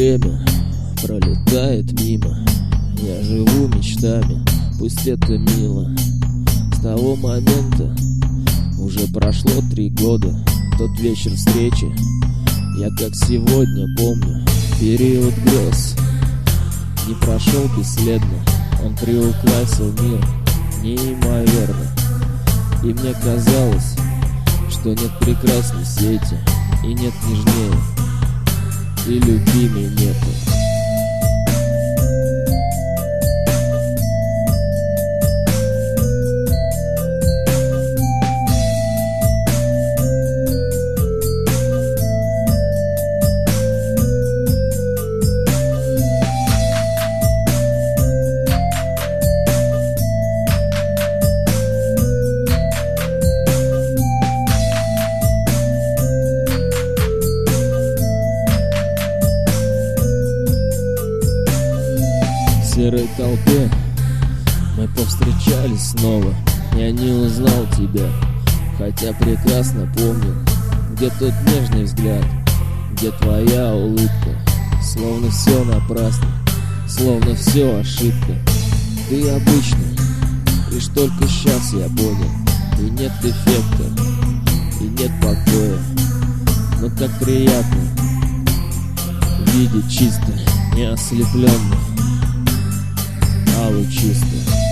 время пролетает мимо. Я живу мечтами, пусть это мило. С того момента уже прошло три года. Тот вечер встречи я как сегодня помню. Период грез не прошел бесследно. Он приукрасил мир неимоверно. И мне казалось, что нет прекрасной сети И нет нежнее. И любимей нету серой толпе. Мы повстречались снова Я не узнал тебя Хотя прекрасно помню Где тот нежный взгляд Где твоя улыбка Словно все напрасно Словно все ошибка. Ты обычный Лишь только сейчас я понял И нет эффекта И нет покоя. Но как приятно Видеть чисто, не ослепленный а лучисто